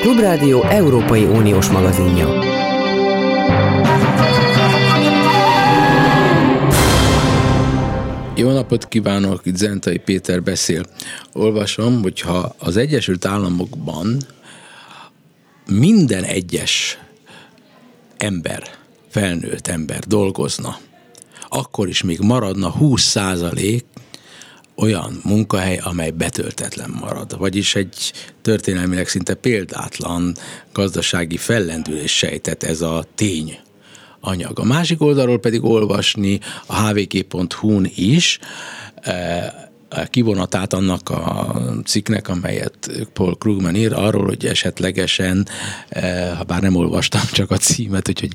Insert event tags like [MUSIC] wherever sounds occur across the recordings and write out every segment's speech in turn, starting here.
Klubrádió Európai Uniós magazinja. Jó napot kívánok, itt Zentai Péter beszél. Olvasom, hogyha az Egyesült Államokban minden egyes ember, felnőtt ember dolgozna, akkor is még maradna 20 százalék olyan munkahely, amely betöltetlen marad. Vagyis egy történelmileg szinte példátlan gazdasági fellendülés sejtett ez a tény anyag. A másik oldalról pedig olvasni a hvg.hu-n is, eh, kivonatát annak a cikknek, amelyet Paul Krugman ír, arról, hogy esetlegesen, eh, ha bár nem olvastam csak a címet, úgyhogy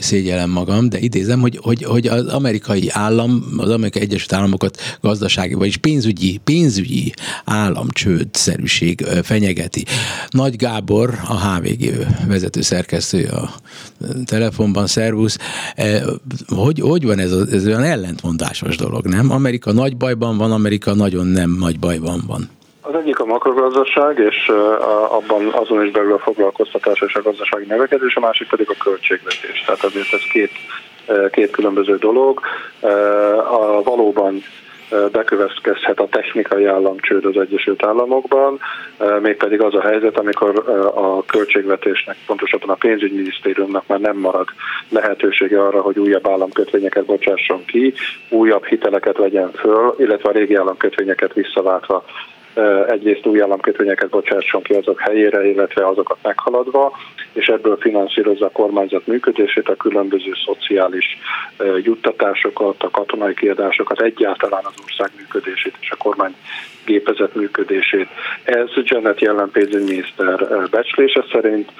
szégyellem magam, de idézem, hogy, hogy, hogy az amerikai állam, az amerikai Egyesült Államokat gazdasági, vagyis pénzügyi, pénzügyi államcsődszerűség fenyegeti. Nagy Gábor, a HVG vezető szerkesztő a telefonban, szervusz, hogy, hogy van ez, ez olyan ellentmondásos dolog, nem? Amerika nagy bajban van, Amerika nagyon nem nagy bajban van. Az egyik a makrogazdaság, és abban azon is belül a foglalkoztatás és a gazdasági növekedés, a másik pedig a költségvetés. Tehát azért ez két, két különböző dolog. A, valóban bekövetkezhet a technikai államcsőd az Egyesült Államokban, mégpedig az a helyzet, amikor a költségvetésnek, pontosabban a pénzügyminisztériumnak már nem marad lehetősége arra, hogy újabb államkötvényeket bocsásson ki, újabb hiteleket vegyen föl, illetve a régi államkötvényeket visszaváltva egyrészt új államkötvényeket bocsásson ki azok helyére, illetve azokat meghaladva, és ebből finanszírozza a kormányzat működését, a különböző szociális juttatásokat, a katonai kiadásokat, egyáltalán az ország működését és a kormány gépezet működését. Ez Janet jelen pénzügyminiszter becslése szerint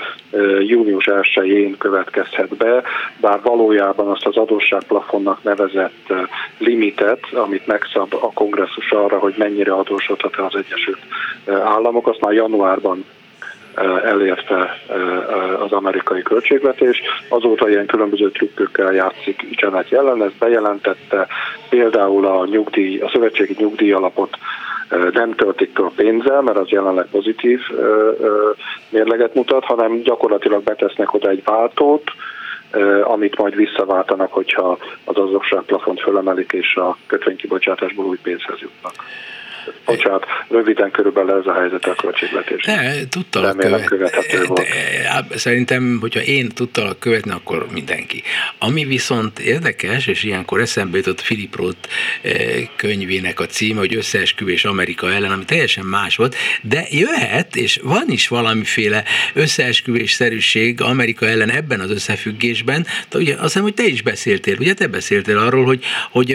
június 1-én következhet be, bár valójában azt az adósságplafonnak nevezett limitet, amit megszab a kongresszus arra, hogy mennyire adósodhat az Egyesült Államok, azt már januárban elérte az amerikai költségvetés. Azóta ilyen különböző trükkökkel játszik Janet jelen, ezt bejelentette például a, nyugdíj, a szövetségi nyugdíjalapot nem töltik a pénzzel, mert az jelenleg pozitív mérleget mutat, hanem gyakorlatilag betesznek oda egy váltót, amit majd visszaváltanak, hogyha az azokságplafont fölemelik és a kötvénykibocsátásból új pénzhez jutnak. Bocsánat, röviden körülbelül ez a helyzet a költségvetés. De, tudtalak Remélem volt. De, szerintem, hogyha én tudtalak követni, akkor mindenki. Ami viszont érdekes, és ilyenkor eszembe jutott Philip Roth könyvének a címe, hogy összeesküvés Amerika ellen, ami teljesen más volt, de jöhet, és van is valamiféle összeesküvés-szerűség Amerika ellen ebben az összefüggésben, de ugye azt hiszem, hogy te is beszéltél, ugye te beszéltél arról, hogy, hogy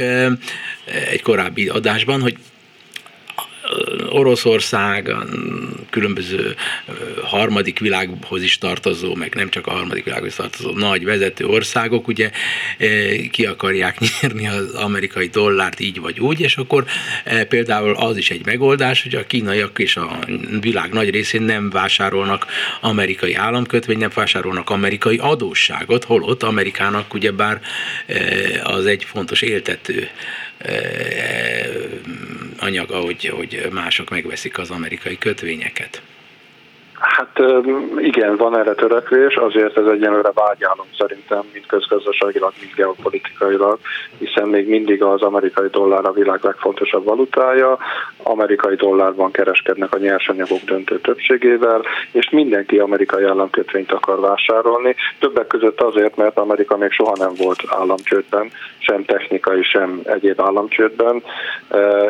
egy korábbi adásban, hogy Oroszország, különböző harmadik világhoz is tartozó, meg nem csak a harmadik világhoz tartozó nagy vezető országok, ugye ki akarják [LAUGHS] nyerni az amerikai dollárt így vagy úgy, és akkor például az is egy megoldás, hogy a kínaiak és a világ nagy részén nem vásárolnak amerikai államkötvényt, nem vásárolnak amerikai adósságot, holott Amerikának ugyebár az egy fontos éltető anyaga, hogy, hogy mások megveszik az amerikai kötvényeket. Hát igen, van erre törekvés, azért ez egyenlőre vágyálom szerintem, mint közgazdaságilag, mint geopolitikailag, hiszen még mindig az amerikai dollár a világ legfontosabb valutája, amerikai dollárban kereskednek a nyersanyagok döntő többségével, és mindenki amerikai államkötvényt akar vásárolni, többek között azért, mert Amerika még soha nem volt államcsődben, sem technikai, sem egyéb államcsődben,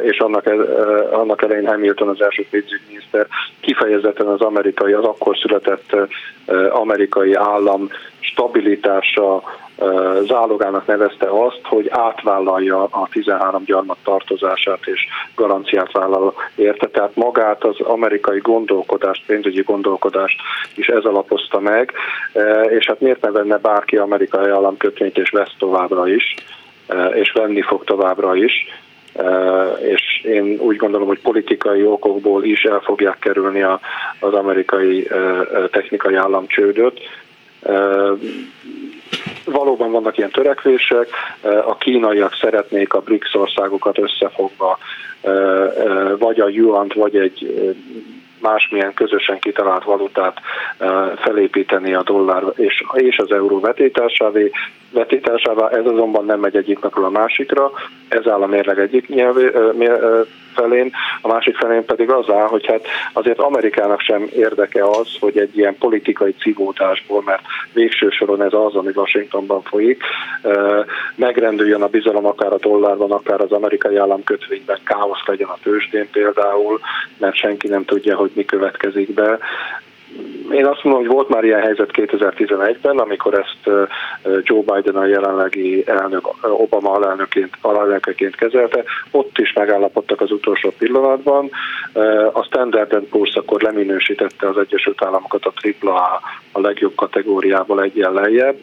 és annak, annak elején Hamilton az első pénzügyminiszter kifejezetten az amerikai, az akkor született amerikai állam stabilitása zálogának nevezte azt, hogy átvállalja a 13 gyarmat tartozását és garanciát vállal érte. Tehát magát az amerikai gondolkodást, pénzügyi gondolkodást is ez alapozta meg, és hát miért ne venne bárki amerikai államkötvényt és vesz továbbra is, és venni fog továbbra is úgy gondolom, hogy politikai okokból is el fogják kerülni az amerikai technikai államcsődöt. Valóban vannak ilyen törekvések, a kínaiak szeretnék a BRICS országokat összefogva, vagy a yuan vagy egy másmilyen közösen kitalált valutát felépíteni a dollár és, és az euró vetétásává, ez azonban nem megy egyik napról a másikra, ez áll a mérleg egyik nyelvé, felén, a másik felén pedig az áll, hogy hát azért Amerikának sem érdeke az, hogy egy ilyen politikai civódásból, mert végső soron ez az, ami Washingtonban folyik, megrendüljön a bizalom akár a dollárban, akár az amerikai államkötvényben, káosz legyen a tőzsdén például, mert senki nem tudja, hogy mi következik be én azt mondom, hogy volt már ilyen helyzet 2011-ben, amikor ezt Joe Biden a jelenlegi elnök, Obama alelnöként, alelnökeként kezelte, ott is megállapodtak az utolsó pillanatban. A Standard Poor's akkor leminősítette az Egyesült Államokat a AAA a legjobb kategóriából egyen lejjebb,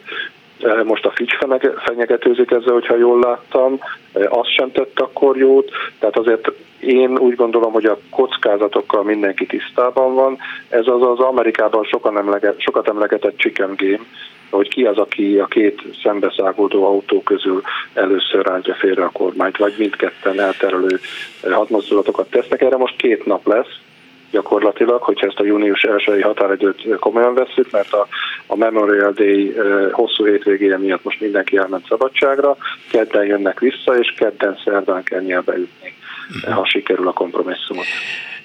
most a Fitch fenyegetőzik ezzel, hogyha jól láttam, az sem tett akkor jót, tehát azért én úgy gondolom, hogy a kockázatokkal mindenki tisztában van. Ez az az Amerikában sokan emleget, sokat emlegetett chicken game, hogy ki az, aki a két szembeszágódó autó közül először rántja félre a kormányt, vagy mindketten elterelő hadmozdulatokat tesznek. Erre most két nap lesz, gyakorlatilag, hogyha ezt a június elsői határidőt komolyan veszük, mert a, a Memorial Day hosszú hétvégéje miatt most mindenki elment szabadságra, kedden jönnek vissza, és kedden szerdán kell nyelbe ütni, ha sikerül a kompromisszumot.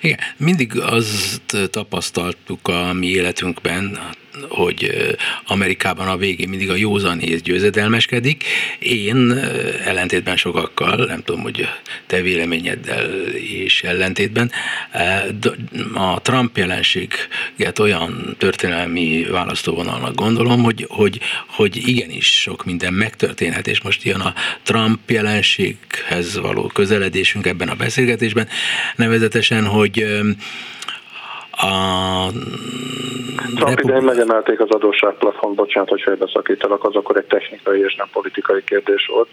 Igen, mindig azt tapasztaltuk a mi életünkben, hogy Amerikában a végén mindig a józanész győzedelmeskedik. Én ellentétben sokakkal, nem tudom, hogy te véleményeddel is ellentétben, a Trump jelenséget olyan történelmi választóvonalnak gondolom, hogy, hogy, hogy igenis sok minden megtörténhet, és most jön a Trump jelenséghez való közeledésünk ebben a beszélgetésben, nevezetesen, hogy a Trump idején megemelték az adósságplafon, bocsánat, hogy félbeszakítalak, az akkor egy technikai és nem politikai kérdés volt.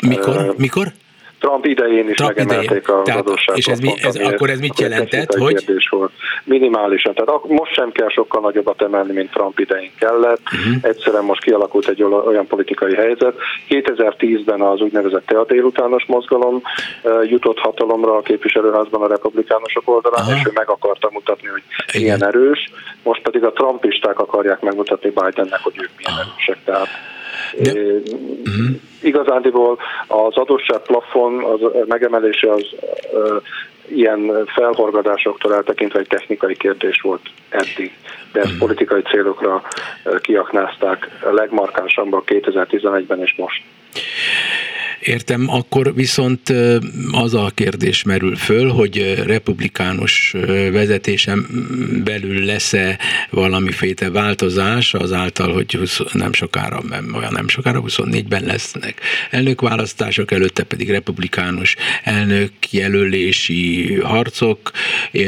Mikor? Mikor? Trump idején is Trump megemelték idején. az adósságot. És ez, mi, ez, akkor ez mit jelentett? Hogy? Volt. Minimálisan. Tehát most sem kell sokkal nagyobbat emelni, mint Trump idején kellett. Uh-huh. Egyszerűen most kialakult egy olyan politikai helyzet. 2010-ben az úgynevezett tea délutános mozgalom jutott hatalomra a képviselőházban a republikánusok oldalán, uh-huh. és ő meg akarta mutatni, hogy Igen. milyen erős. Most pedig a trumpisták akarják megmutatni Bidennek, hogy ők milyen uh-huh. erősek. Tehát de... Uh-huh. Igazándiból az adósságplafon az megemelése az uh, ilyen felhorgadásoktól eltekintve egy technikai kérdés volt eddig, de ezt uh-huh. politikai célokra kiaknázták legmarkánsabban 2011-ben és most. Értem, akkor viszont az a kérdés merül föl, hogy republikánus vezetésem belül lesz-e valamiféle változás azáltal, hogy nem sokára, olyan nem sokára, 24-ben lesznek elnökválasztások, előtte pedig republikánus elnök jelölési harcok,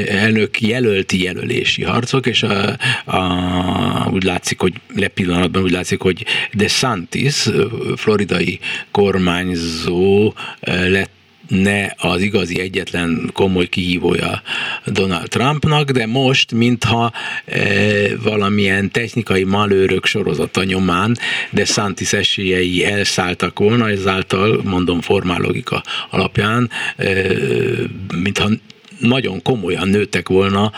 elnök jelölti jelölési harcok, és a, a, úgy látszik, hogy le pillanatban úgy látszik, hogy DeSantis, floridai kormányzó, kormányzó lett ne az igazi egyetlen komoly kihívója Donald Trumpnak, de most, mintha e, valamilyen technikai malőrök sorozata nyomán, de Santis esélyei elszálltak volna, ezáltal, mondom, formál logika alapján, e, mintha nagyon komolyan nőttek volna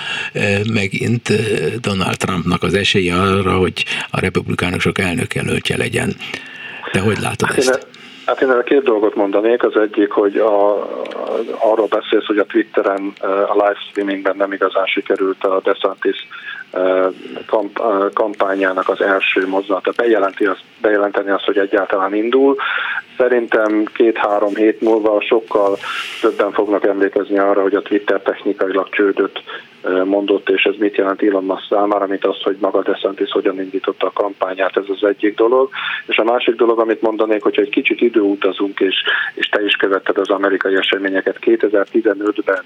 megint Donald Trumpnak az esélye arra, hogy a republikánusok elnökjelöltje legyen. Te hogy látod hát ezt? Hát én két dolgot mondanék. Az egyik, hogy a, arról beszélsz, hogy a Twitteren a livestreamingben nem igazán sikerült a DeSantis kamp, kampányának az első mozdulata bejelenti azt, bejelenteni azt, hogy egyáltalán indul. Szerintem két-három hét múlva sokkal többen fognak emlékezni arra, hogy a Twitter technikailag csődött mondott, és ez mit jelent Elon Musk számára, mint az, hogy maga DeSantis hogyan indította a kampányát, ez az egyik dolog. És a másik dolog, amit mondanék, hogyha egy kicsit időutazunk, és, és te is követted az amerikai eseményeket, 2015-ben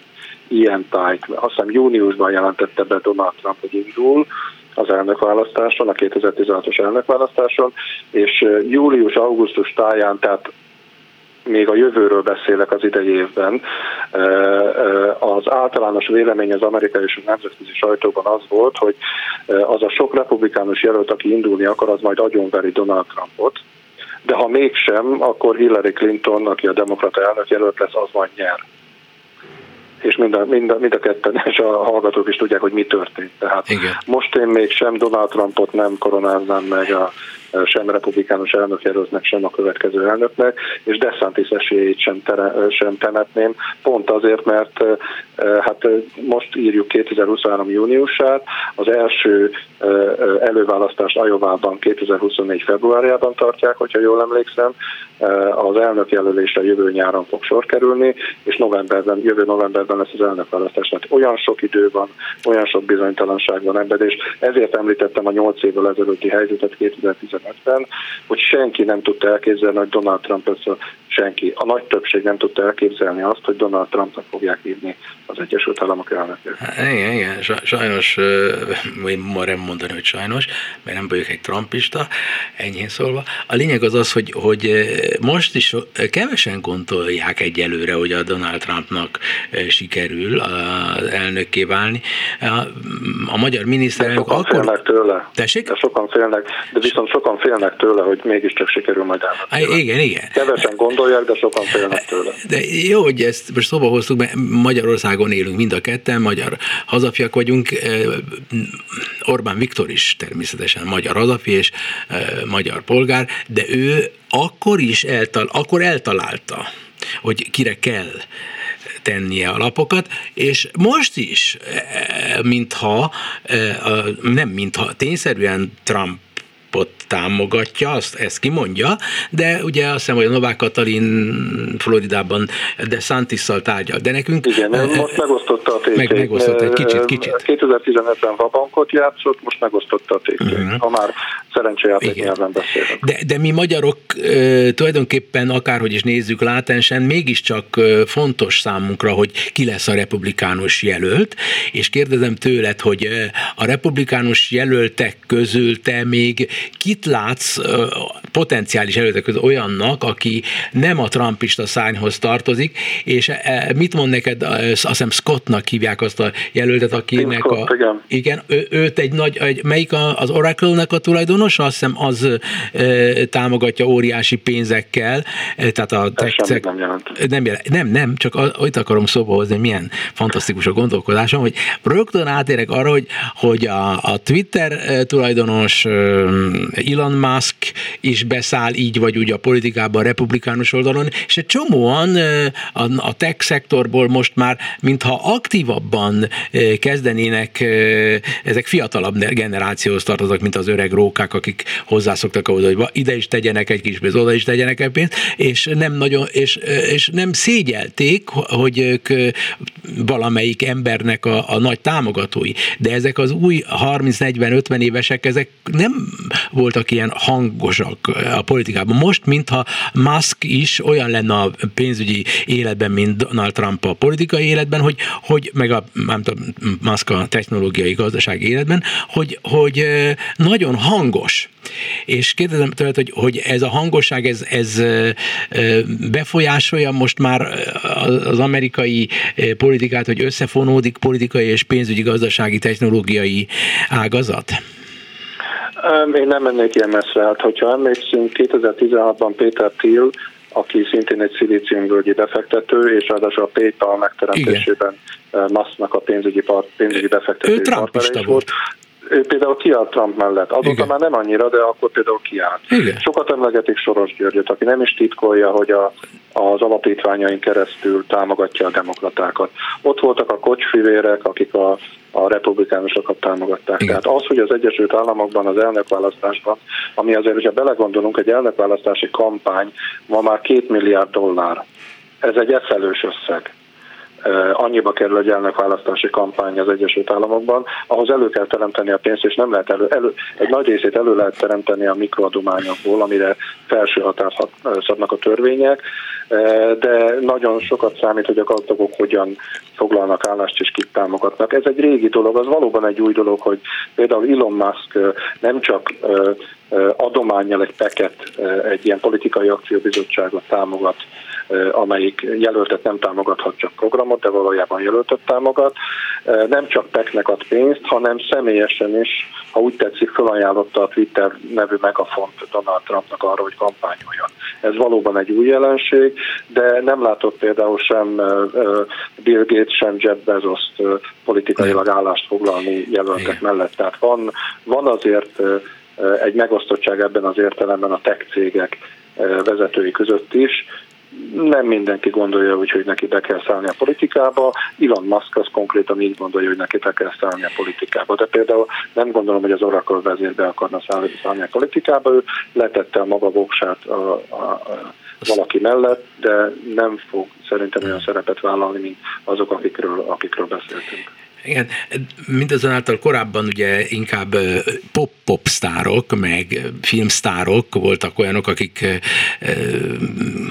ilyen tájt, azt hiszem júniusban jelentette be Donald Trump, hogy indul, az elnökválasztáson, a 2016-os elnökválasztáson, és július-augusztus táján, tehát még a jövőről beszélek az idei évben, az általános vélemény az amerikai és a nemzetközi sajtóban az volt, hogy az a sok republikánus jelölt, aki indulni akar, az majd agyonveri Donald Trumpot, de ha mégsem, akkor Hillary Clinton, aki a demokrata elnök jelölt lesz, az majd nyer. és mind a, mind, a, mind a ketten, [LAUGHS] és a hallgatók is tudják, hogy mi történt. Tehát Igen. most én még sem Donald Trumpot nem koronáznám meg a sem republikánus elnökjelöltnek, sem a következő elnöknek, és DeSantis esélyét sem, tere, sem temetném, pont azért, mert hát most írjuk 2023. júniusát, az első előválasztást Ajovában 2024. februárjában tartják, hogyha jól emlékszem, az elnök jelölésre jövő nyáron fog sor kerülni, és novemberben, jövő novemberben lesz az elnökválasztás. Tehát olyan sok idő van, olyan sok bizonytalanság van ebben, és ezért említettem a 8 évvel ezelőtti helyzetet 2015-ben, hogy senki nem tudta elképzelni, hogy Donald Trump össze senki. A nagy többség nem tudta elképzelni azt, hogy Donald Trumpnak fogják írni az Egyesült Államok elnökét. Igen, igen, sajnos, vagy ma nem mondani, hogy sajnos, mert nem vagyok egy trumpista, enyhén szólva. A lényeg az az, hogy, hogy most is kevesen gondolják egyelőre, hogy a Donald Trumpnak sikerül az elnökké válni. A, a magyar miniszterelnök sokan akkor... Félnek tőle. Tessék? De sokan félnek, de viszont sokan félnek tőle, hogy mégiscsak sikerül majd elnökké Igen, igen. Kevesen gondolják, de sokan félnek tőle. De jó, hogy ezt most szóba hoztuk, mert Magyarországon élünk mind a ketten, magyar hazafiak vagyunk. Orbán Viktor is természetesen magyar hazafi és magyar polgár, de ő akkor is eltal, akkor eltalálta, hogy kire kell tennie a lapokat, és most is, mintha, nem mintha, tényszerűen Trump Trumpot támogatja, azt ezt kimondja, de ugye azt hiszem, hogy a Novák Katalin Floridában de Santisszal tárgyal, de nekünk... Igen, uh, most megosztotta a tétét. Meg, megosztotta egy kicsit, kicsit. 2015-ben vabankot játszott, most megosztotta a tétét. Uh-huh. Ha már szerencsejáték nyelven beszélünk. De, de mi magyarok uh, tulajdonképpen akárhogy is nézzük látensen, mégiscsak fontos számunkra, hogy ki lesz a republikánus jelölt, és kérdezem tőled, hogy a republikánus jelöltek közül te még kit látsz potenciális előttek között olyannak, aki nem a trumpista szányhoz tartozik, és e, mit mond neked, azt hiszem Scottnak hívják azt a jelöltet, akinek Scott, a... Igen, igen ő, őt egy nagy, egy, melyik az Oracle-nek a tulajdonos, azt hiszem az e, támogatja óriási pénzekkel, e, tehát a tech, nem jelent. Nem, jelent, nem, nem, csak ott akarom szóba hozni, milyen fantasztikus a gondolkodásom, hogy rögtön átérek arra, hogy, hogy a, a Twitter tulajdonos Elon Musk is beszáll így vagy úgy a politikában, a republikánus oldalon, és egy csomóan a, tech szektorból most már, mintha aktívabban kezdenének, ezek fiatalabb generációhoz tartoznak, mint az öreg rókák, akik hozzászoktak ahhoz, hogy ide is tegyenek egy kis pénzt, oda is tegyenek egy pénzt, és nem nagyon, és, és nem szégyelték, hogy ők valamelyik embernek a, a nagy támogatói. De ezek az új 30-40-50 évesek, ezek nem voltak ilyen hangosak a politikában. Most, mintha Musk is olyan lenne a pénzügyi életben, mint Donald Trump a politikai életben, hogy, hogy meg a nem tudom, Musk a technológiai gazdasági életben, hogy, hogy nagyon hangos. És kérdezem tőled, hogy, hogy ez a hangosság, ez, ez befolyásolja most már az amerikai politikát, hogy összefonódik politikai és pénzügyi gazdasági technológiai ágazat? Én nem mennék ilyen messze. Hát, hogyha emlékszünk, 2016-ban Péter Thiel, aki szintén egy szilíciumvölgyi befektető, és ráadásul a PayPal megteremtésében Musknak a pénzügyi, part, pénzügyi befektető partnere volt ő például kiállt Trump mellett. Azóta Igen. már nem annyira, de akkor például kiállt. Igen. Sokat emlegetik Soros Györgyöt, aki nem is titkolja, hogy a, az alapítványain keresztül támogatja a demokratákat. Ott voltak a kocsfivérek, akik a, a republikánusokat támogatták. Igen. Tehát az, hogy az Egyesült Államokban az elnökválasztásban, ami azért, hogyha belegondolunk, egy elnökválasztási kampány ma már két milliárd dollár. Ez egy eszelős összeg annyiba kerül egy elnökválasztási kampány az Egyesült Államokban, ahhoz elő kell teremteni a pénzt, és nem lehet elő, elő egy nagy részét elő lehet teremteni a mikroadományokból, amire felső határt szabnak a törvények, de nagyon sokat számít, hogy a gazdagok hogyan foglalnak állást és kit támogatnak. Ez egy régi dolog, az valóban egy új dolog, hogy például Elon Musk nem csak adományjal egy peket, egy ilyen politikai akcióbizottságot támogat amelyik jelöltet nem támogathat csak programot, de valójában jelöltet támogat. Nem csak PEC-nek ad pénzt, hanem személyesen is, ha úgy tetszik, felajánlotta a Twitter nevű megafont Donald Trumpnak arra, hogy kampányoljon. Ez valóban egy új jelenség, de nem látott például sem Bill Gates, sem Jeff Bezos politikailag állást foglalni jelöltek mellett. Tehát van, van azért egy megosztottság ebben az értelemben a tech cégek vezetői között is, nem mindenki gondolja úgy, hogy neki be kell szállni a politikába. Elon Musk az konkrétan így gondolja, hogy neki be kell szállni a politikába. De például nem gondolom, hogy az Oracle vezér be akarna szállni, szállni a politikába. Ő letette a maga voksát a, a, a valaki mellett, de nem fog szerintem olyan szerepet vállalni, mint azok, akikről, akikről beszéltünk. Igen, mindazonáltal korábban ugye inkább pop-pop sztárok, meg filmsztárok voltak olyanok, akik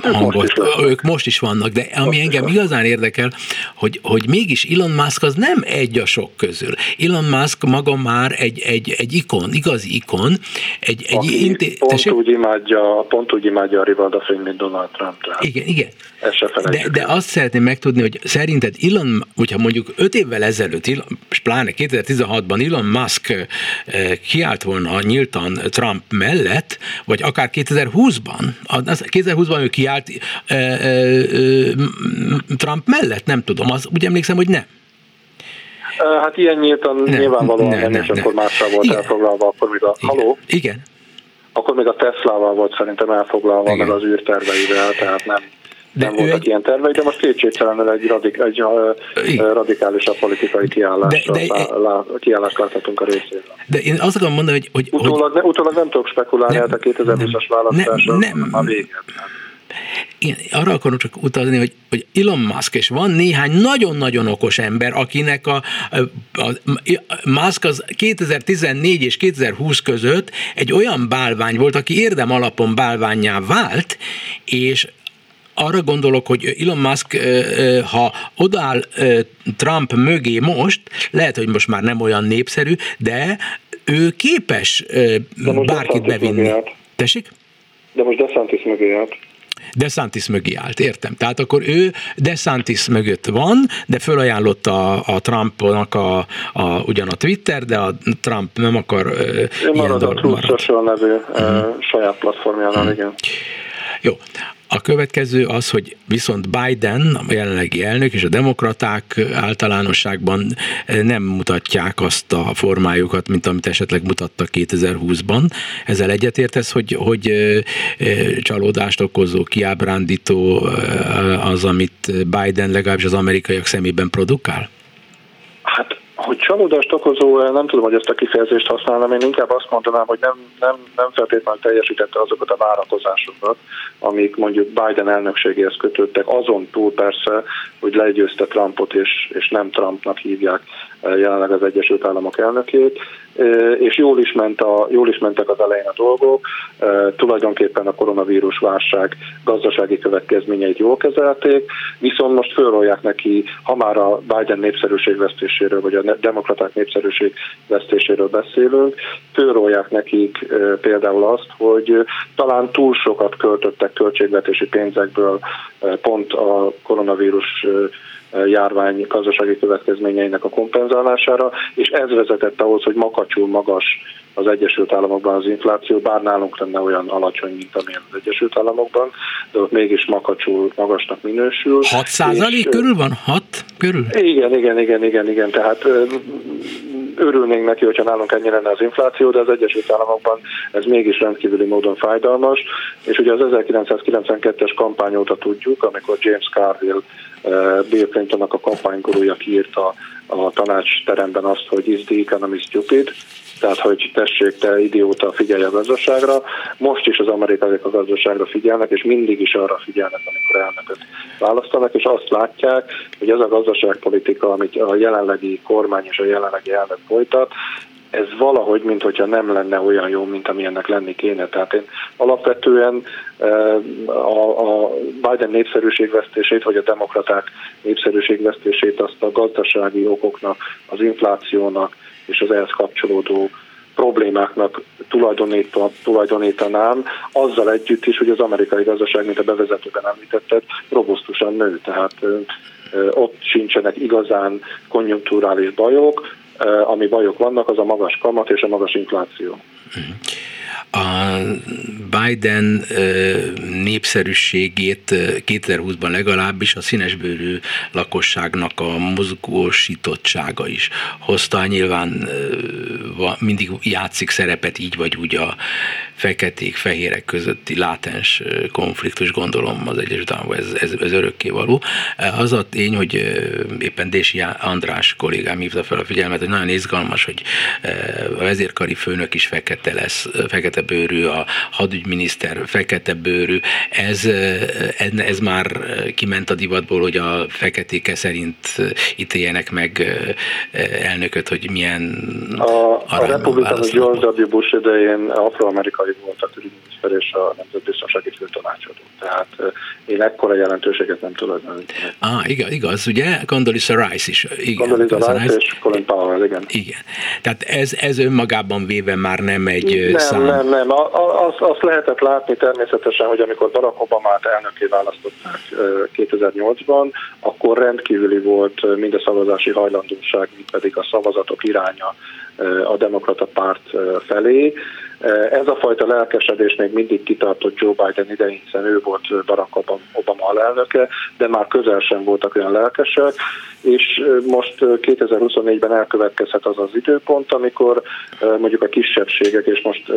hangot, most ők most is vannak, de ami most engem igazán érdekel, hogy, hogy mégis Elon Musk az nem egy a sok közül. Elon Musk maga már egy, egy, egy ikon, igazi ikon, egy, egy inté- pont, úgy imádja, pont úgy imádja a Rivalda fény, mint Donald Trump. Tehát. Igen, igen. De, de azt szeretném megtudni, hogy szerinted Elon, hogyha mondjuk öt évvel ezelőtt, és pláne 2016-ban Elon Musk kiállt volna nyíltan Trump mellett, vagy akár 2020-ban, 2020-ban ő kiállt Trump mellett, nem tudom, az úgy emlékszem, hogy nem. Hát ilyen nyíltan nem, nyilvánvalóan nem, nem, nem, és akkor mással volt Igen. elfoglalva, akkor még a... Igen. Haló? Igen. Akkor még a Teslával volt szerintem elfoglalva, Igen. meg az űrterveivel, tehát nem de nem voltak egy... ilyen tervei, de most kétségtelenül egy, radik, egy uh, radikálisabb politikai kiállásra, de, de, lá, kiállást láthatunk a részéről. De én azt akarom mondani, hogy... hogy utólag, hogy... Ne, utólag nem tudok spekulálni, nem, hát a 2020-as választáson nem, nem, a véget. Én arra akarom csak utazni, hogy, hogy Elon Musk, és van néhány nagyon-nagyon okos ember, akinek a, a, a Musk az 2014 és 2020 között egy olyan bálvány volt, aki érdem alapon bálványá vált, és arra gondolok, hogy Elon Musk, ha odáll Trump mögé most, lehet, hogy most már nem olyan népszerű, de ő képes bárkit bevinni. Tessék? De most DeSantis mögé állt. DeSantis mögé állt, értem. Tehát akkor ő DeSantis mögött van, de fölajánlotta a Trumpnak a, a, ugyan a Twitter, de a Trump nem akar ilyen marad a Truth Social nevű uh-huh. saját platformjánál, uh-huh. igen. Jó, a következő az, hogy viszont Biden, a jelenlegi elnök és a demokraták általánosságban nem mutatják azt a formájukat, mint amit esetleg mutattak 2020-ban. Ezzel egyetértesz, hogy, hogy csalódást okozó, kiábrándító az, amit Biden legalábbis az amerikaiak szemében produkál? Hogy csalódást okozó, nem tudom, hogy ezt a kifejezést használnám, én inkább azt mondanám, hogy nem, nem, nem feltétlenül teljesítette azokat a várakozásokat, amik mondjuk Biden elnökségéhez kötöttek, azon túl persze, hogy legyőzte Trumpot és, és nem Trumpnak hívják jelenleg az Egyesült Államok elnökét, és jól is, ment a, jól is mentek az elején a dolgok, tulajdonképpen a koronavírus válság gazdasági következményeit jól kezelték, viszont most fölrolják neki, ha már a Biden népszerűségvesztéséről, vagy a demokraták népszerűségvesztéséről beszélünk, fölrolják nekik például azt, hogy talán túl sokat költöttek költségvetési pénzekből pont a koronavírus járvány gazdasági következményeinek a kompenzálására, és ez vezetett ahhoz, hogy makacsul magas az Egyesült Államokban az infláció, bár nálunk lenne olyan alacsony, mint amilyen az Egyesült Államokban, de ott mégis makacsul magasnak minősül. 6 százalék körül van? 6 körül? Igen, igen, igen, igen, igen, tehát örülnénk neki, hogyha nálunk ennyi lenne az infláció, de az Egyesült Államokban ez mégis rendkívüli módon fájdalmas, és ugye az 1992-es kampány óta tudjuk, amikor James Carville Bill Clintonnak a kampánygurúja kiírta a tanácsteremben azt, hogy is the economy stupid, tehát hogy tessék te idióta figyelj a gazdaságra. Most is az amerikaiak a gazdaságra figyelnek, és mindig is arra figyelnek, amikor elnököt választanak, és azt látják, hogy ez a gazdaságpolitika, amit a jelenlegi kormány és a jelenlegi elnök folytat, ez valahogy, mint hogyha nem lenne olyan jó, mint amilyennek lenni kéne. Tehát én alapvetően a, a Biden népszerűségvesztését, vagy a demokraták népszerűségvesztését azt a gazdasági okoknak, az inflációnak és az ehhez kapcsolódó problémáknak tulajdonítanám, azzal együtt is, hogy az amerikai gazdaság, mint a bevezetőben említetted, robusztusan nő. Tehát ott sincsenek igazán konjunkturális bajok, ami bajok vannak, az a magas kamat és a magas infláció. A Biden népszerűségét 2020-ban legalábbis a színesbőrű lakosságnak a mozgósítottsága is hozta. Nyilván mindig játszik szerepet így vagy úgy a feketék, fehérek közötti látens konfliktus, gondolom az Egyesült Államokban ez, ez, ez örökké való. Az a tény, hogy éppen Dési András kollégám hívta fel a figyelmet, hogy nagyon izgalmas, hogy a vezérkari főnök is fekete lesz, fekete bőrű, a hadügyminiszter fekete bőrű. Ez, ez már kiment a divatból, hogy a feketéke szerint ítéljenek meg elnököt, hogy milyen A, a republikánus George W. Bush idején afroamerikai volt a külügyminiszter és a nemzetbiztonsági főtanácsadó. Tehát én ekkora jelentőséget nem tulajdonítanék. Ah, igaz, igaz, ugye? Condoleezza Rice is. Igen, Condoleezza Rice, Rice és Colin Powell, igen. Igen. Tehát ez, ez önmagában véve már nem egy nem, szám. Nem, nem, azt, azt lehetett látni természetesen, hogy amikor Barack Obamát elnöké választották 2008-ban, akkor rendkívüli volt mind a szavazási hajlandóság, mind pedig a szavazatok iránya a demokrata párt felé. Ez a fajta lelkesedés még mindig kitartott Joe Biden idején, hiszen ő volt Barack Obama alelnöke, de már közel sem voltak olyan lelkesek, és most 2024-ben elkövetkezhet az az időpont, amikor mondjuk a kisebbségek, és most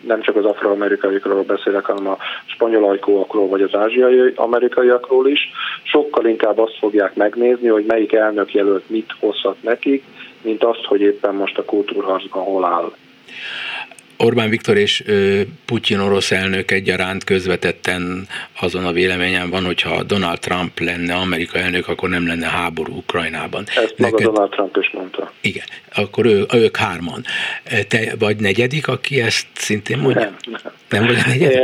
nem csak az afroamerikaiakról beszélek, hanem a spanyolajkóakról vagy az ázsiai amerikaiakról is, sokkal inkább azt fogják megnézni, hogy melyik elnök jelölt mit hozhat nekik, mint azt, hogy éppen most a kultúrharcban hol áll. Orbán Viktor és Putyin orosz elnök egyaránt közvetetten azon a véleményen van, hogyha Donald Trump lenne Amerika elnök, akkor nem lenne háború Ukrajnában. Ezt maga Neked... Donald Trump is mondta. Igen, akkor ő, ők hárman. Te vagy negyedik, aki ezt szintén mondja? Nem, nem. Nem vagy negyedik?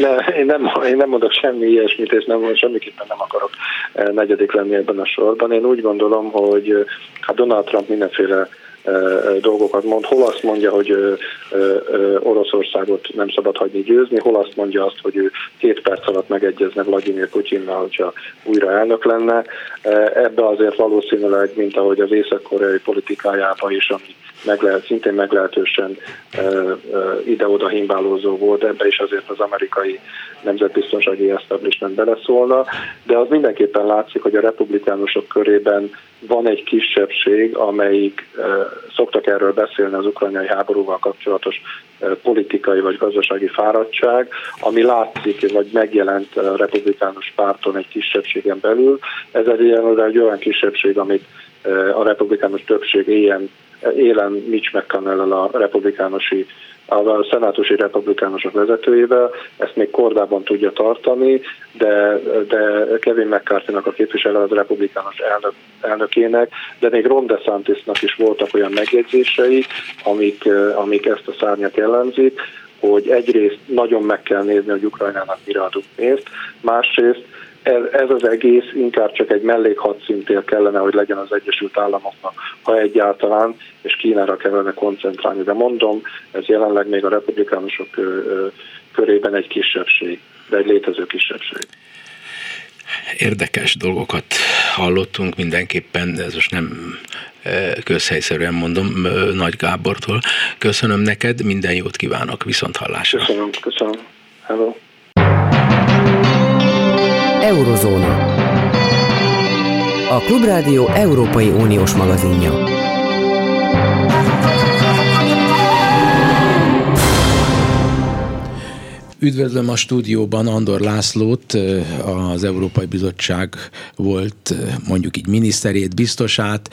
Ne, én, nem, én nem mondok semmi ilyesmit, és nem, semmiképpen nem akarok negyedik lenni ebben a sorban. Én úgy gondolom, hogy hát Donald Trump mindenféle dolgokat mond. Hol azt mondja, hogy Oroszországot nem szabad hagyni győzni, hol azt mondja azt, hogy ő két perc alatt megegyezne Vladimir Putyinnal, hogyha újra elnök lenne. Ebbe azért valószínűleg, mint ahogy az észak-koreai politikájában is, ami meg lehet, szintén meglehetősen ide-oda himbálózó volt, ebbe is azért az amerikai nemzetbiztonsági establishment beleszólna, de az mindenképpen látszik, hogy a republikánusok körében van egy kisebbség, amelyik szoktak erről beszélni az ukrajnai háborúval kapcsolatos politikai vagy gazdasági fáradtság, ami látszik, vagy megjelent a republikánus párton egy kisebbségen belül. Ez egy, egy olyan kisebbség, amit a republikánus többség ilyen élen Mitch mcconnell a republikánusi a szenátusi republikánusok vezetőjével, ezt még kordában tudja tartani, de, de Kevin mccarthy a képviselő az republikánus elnök, elnökének, de még Ron DeSantisnak is voltak olyan megjegyzései, amik, amik ezt a szárnyat jellemzik, hogy egyrészt nagyon meg kell nézni, hogy Ukrajnának mire adunk pénzt, másrészt ez, ez az egész inkább csak egy mellékhadszintér kellene, hogy legyen az Egyesült Államoknak, ha egyáltalán, és Kínára kellene koncentrálni. De mondom, ez jelenleg még a republikánusok körében egy kisebbség, de egy létező kisebbség. Érdekes dolgokat hallottunk mindenképpen, ez most nem közhelyszerűen mondom, Nagy Gábortól. Köszönöm neked, minden jót kívánok, viszont hallásra. Köszönöm, köszönöm. Hello. Eurozóna. A Klubrádió Európai Uniós magazinja. Üdvözlöm a stúdióban Andor Lászlót, az Európai Bizottság volt mondjuk így miniszterét, biztosát,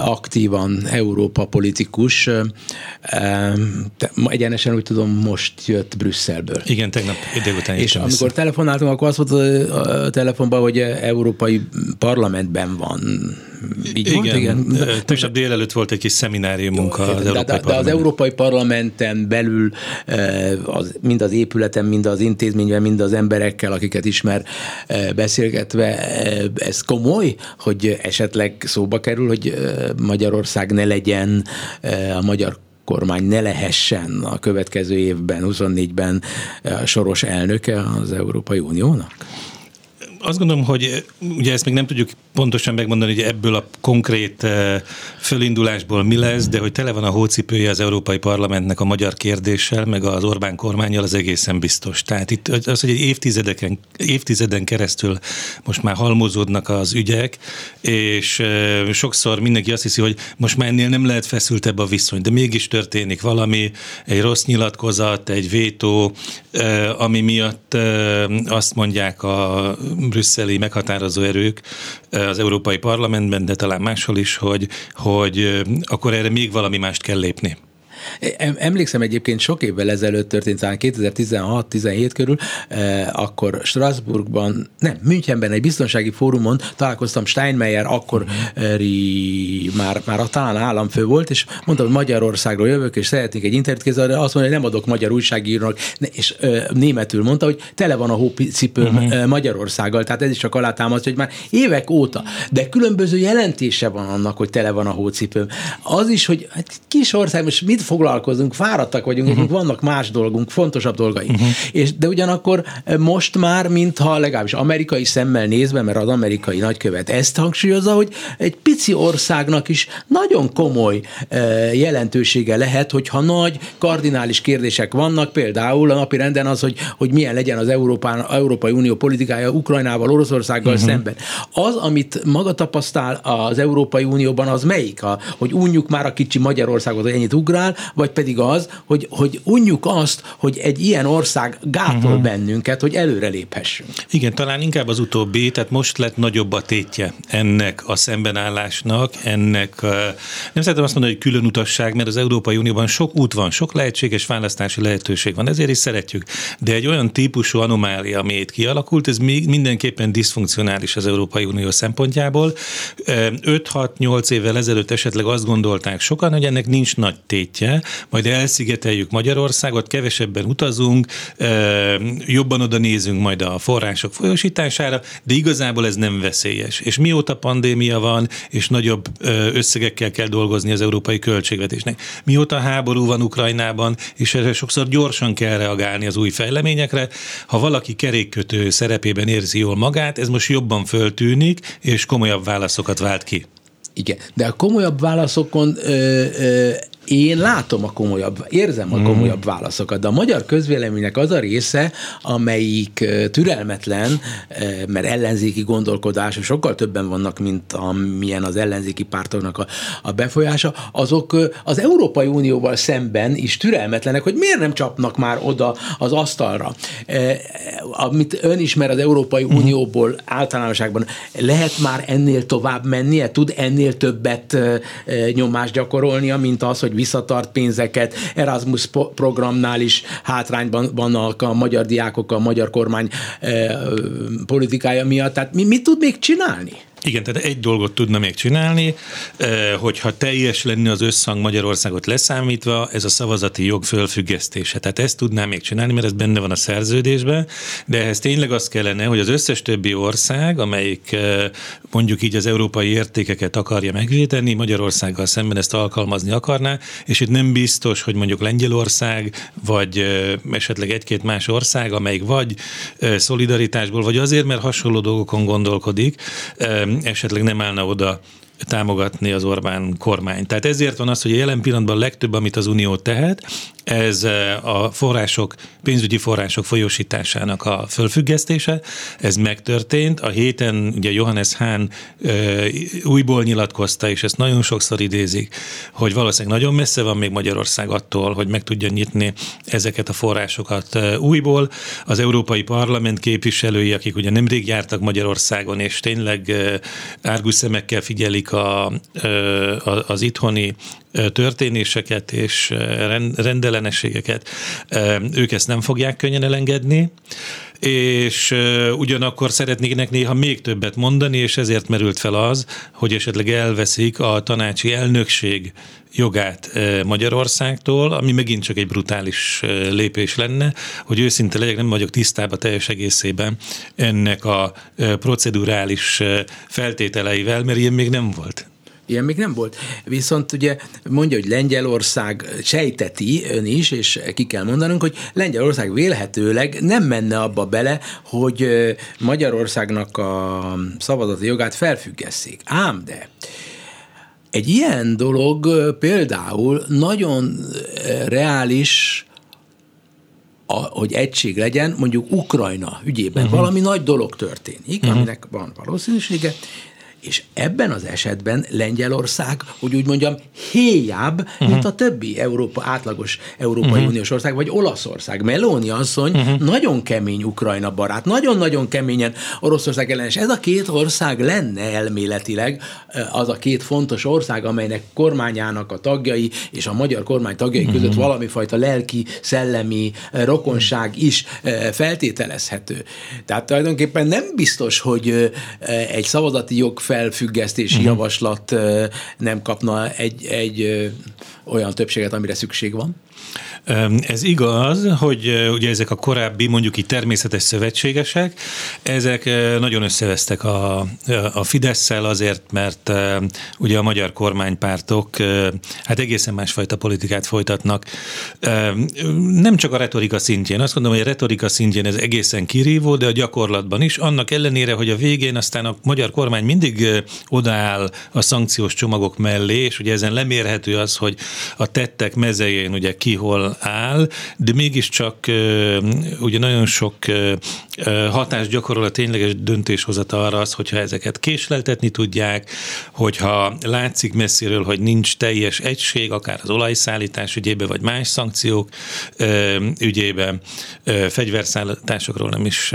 aktívan Európa politikus. Egyenesen úgy tudom, most jött Brüsszelből. Igen, tegnap délután És amikor vissza. telefonáltunk, akkor azt mondta a telefonban, hogy Európai Parlamentben van. Így igen, volt? igen. Tegnap délelőtt volt egy kis szemináriumunk az de, Európai de, de az Európai Parlamenten belül az, mind az épületen, mind az intézményben, mind az emberekkel, akiket ismer beszélgetve, ez komoly, hogy esetleg szóba kerül, hogy Magyarország ne legyen a magyar kormány ne lehessen a következő évben, 24-ben soros elnöke az Európai Uniónak? Azt gondolom, hogy ugye ezt még nem tudjuk pontosan megmondani, hogy ebből a konkrét eh, fölindulásból mi lesz, de hogy tele van a hócipője az Európai Parlamentnek a magyar kérdéssel, meg az Orbán kormányjal, az egészen biztos. Tehát itt az, hogy egy évtizedeken, évtizeden keresztül most már halmozódnak az ügyek, és eh, sokszor mindenki azt hiszi, hogy most már ennél nem lehet feszültebb a viszony, de mégis történik valami, egy rossz nyilatkozat, egy vétó, eh, ami miatt azt mondják a brüsszeli meghatározó erők az Európai Parlamentben, de talán máshol is, hogy, hogy akkor erre még valami mást kell lépni. Emlékszem egyébként sok évvel ezelőtt történt, talán 2016-17 körül, eh, akkor Strasbourgban, nem, Münchenben egy biztonsági fórumon találkoztam Steinmeier, akkor uh-huh. már, már a talán államfő volt, és mondtam, hogy Magyarországról jövök, és szeretnék egy interjút kézzel, azt mondja, hogy nem adok magyar újságírónak, és németül mondta, hogy tele van a hócipőm uh-huh. Magyarországgal, tehát ez is csak alátámaszt, hogy már évek óta, de különböző jelentése van annak, hogy tele van a hócipőm. Az is, hogy hát kis ország, most mit foglalkozunk, fáradtak vagyunk, uh-huh. vannak más dolgunk, fontosabb dolgaink. Uh-huh. És, de ugyanakkor eh, most már, mintha legalábbis amerikai szemmel nézve, mert az amerikai nagykövet ezt hangsúlyozza, hogy egy pici országnak is nagyon komoly eh, jelentősége lehet, hogyha nagy kardinális kérdések vannak, például a napi renden az, hogy, hogy milyen legyen az Európán, Európai Unió politikája Ukrajnával, Oroszországgal uh-huh. szemben. Az, amit maga tapasztal az Európai Unióban, az melyik? A, hogy unjuk már a kicsi Magyarországot, hogy ennyit ugrál, vagy pedig az, hogy, hogy unjuk azt, hogy egy ilyen ország gátol uh-huh. bennünket, hogy előre léphessünk. Igen, talán inkább az utóbbi, tehát most lett nagyobb a tétje ennek a szembenállásnak, ennek nem szeretem azt mondani, hogy külön utasság, mert az Európai Unióban sok út van, sok lehetséges választási lehetőség van, ezért is szeretjük. De egy olyan típusú anomália, ami itt kialakult, ez még mindenképpen diszfunkcionális az Európai Unió szempontjából. 5-6-8 évvel ezelőtt esetleg azt gondolták sokan, hogy ennek nincs nagy tétje, majd elszigeteljük Magyarországot, kevesebben utazunk, jobban oda nézünk majd a források folyosítására, de igazából ez nem veszélyes. És mióta pandémia van, és nagyobb összegekkel kell dolgozni az európai költségvetésnek, mióta háború van Ukrajnában, és erre sokszor gyorsan kell reagálni az új fejleményekre, ha valaki kerékkötő szerepében érzi jól magát, ez most jobban föltűnik, és komolyabb válaszokat vált ki. Igen, de a komolyabb válaszokon ö, ö, én látom a komolyabb, érzem a mhm. komolyabb válaszokat, de a magyar közvéleménynek az a része, amelyik türelmetlen, mert ellenzéki gondolkodás, sokkal többen vannak, mint amilyen az ellenzéki pártoknak a, a befolyása, azok az Európai Unióval szemben is türelmetlenek, hogy miért nem csapnak már oda az asztalra. Amit ön ismer az Európai uh-huh. Unióból általánosságban, lehet már ennél tovább mennie, tud ennél többet nyomást gyakorolnia, mint az, hogy visszatart pénzeket, Erasmus programnál is hátrányban vannak a magyar diákok a magyar kormány eh, politikája miatt. Tehát mi mit tud még csinálni? Igen, tehát egy dolgot tudna még csinálni, eh, hogyha teljes lenne az összhang Magyarországot leszámítva, ez a szavazati jog fölfüggesztése. Tehát ezt tudná még csinálni, mert ez benne van a szerződésben, de ehhez tényleg az kellene, hogy az összes többi ország, amelyik eh, mondjuk így az európai értékeket akarja megvédeni, Magyarországgal szemben ezt alkalmazni akarná, és itt nem biztos, hogy mondjuk Lengyelország, vagy eh, esetleg egy-két más ország, amelyik vagy szolidaritásból, vagy azért, mert hasonló dolgokon gondolkodik, esetleg nem állna oda támogatni az Orbán kormány. Tehát ezért van az, hogy a jelen pillanatban a legtöbb, amit az Unió tehet, ez eh, a források, pénzügyi források folyósításának a fölfüggesztése. Ez megtörtént. A héten ugye Johannes Hahn e, újból nyilatkozta, és ezt nagyon sokszor idézik, hogy valószínűleg nagyon messze van még Magyarország attól, hogy meg tudja nyitni ezeket a forrásokat e, újból. Az Európai Parlament képviselői, akik ugye nemrég jártak Magyarországon, és tényleg árgus szemekkel figyelik a, az itthoni történéseket és rendellenességeket, ők ezt nem fogják könnyen elengedni, és ugyanakkor szeretnének néha még többet mondani, és ezért merült fel az, hogy esetleg elveszik a tanácsi elnökség jogát Magyarországtól, ami megint csak egy brutális lépés lenne, hogy őszinte legyek, nem vagyok tisztában teljes egészében ennek a procedurális feltételeivel, mert ilyen még nem volt. Ilyen még nem volt. Viszont ugye mondja, hogy Lengyelország sejteti ön is, és ki kell mondanunk, hogy Lengyelország vélhetőleg nem menne abba bele, hogy Magyarországnak a szavazati jogát felfüggesszék. Ám de egy ilyen dolog például nagyon reális a, hogy egység legyen, mondjuk Ukrajna ügyében uh-huh. valami nagy dolog történik, uh-huh. aminek van valószínűsége, és ebben az esetben Lengyelország, hogy úgy mondjam, héjább, uh-huh. mint a többi Európa, átlagos Európai uh-huh. Uniós ország, vagy Olaszország. Meloni asszony uh-huh. nagyon kemény Ukrajna barát, nagyon-nagyon keményen Oroszország ellenes. Ez a két ország lenne elméletileg eh, az a két fontos ország, amelynek kormányának a tagjai és a magyar kormány tagjai uh-huh. között valami fajta lelki, szellemi eh, rokonság is eh, feltételezhető. Tehát tulajdonképpen nem biztos, hogy egy szavazati jog felfüggesztési uh-huh. javaslat nem kapna egy, egy olyan többséget, amire szükség van? Ez igaz, hogy ugye ezek a korábbi, mondjuk így természetes szövetségesek, ezek nagyon összevesztek a, a fidesz azért, mert ugye a magyar kormánypártok hát egészen másfajta politikát folytatnak. Nem csak a retorika szintjén, azt mondom, hogy a retorika szintjén ez egészen kirívó, de a gyakorlatban is, annak ellenére, hogy a végén aztán a magyar kormány mindig odaáll a szankciós csomagok mellé, és ugye ezen lemérhető az, hogy a tettek mezején ugye ki hol áll, de mégiscsak ugye nagyon sok hatás gyakorol a tényleges arra az, hogyha ezeket késleltetni tudják, hogyha látszik messziről, hogy nincs teljes egység, akár az olajszállítás ügyében, vagy más szankciók ügyében, fegyverszállításokról nem is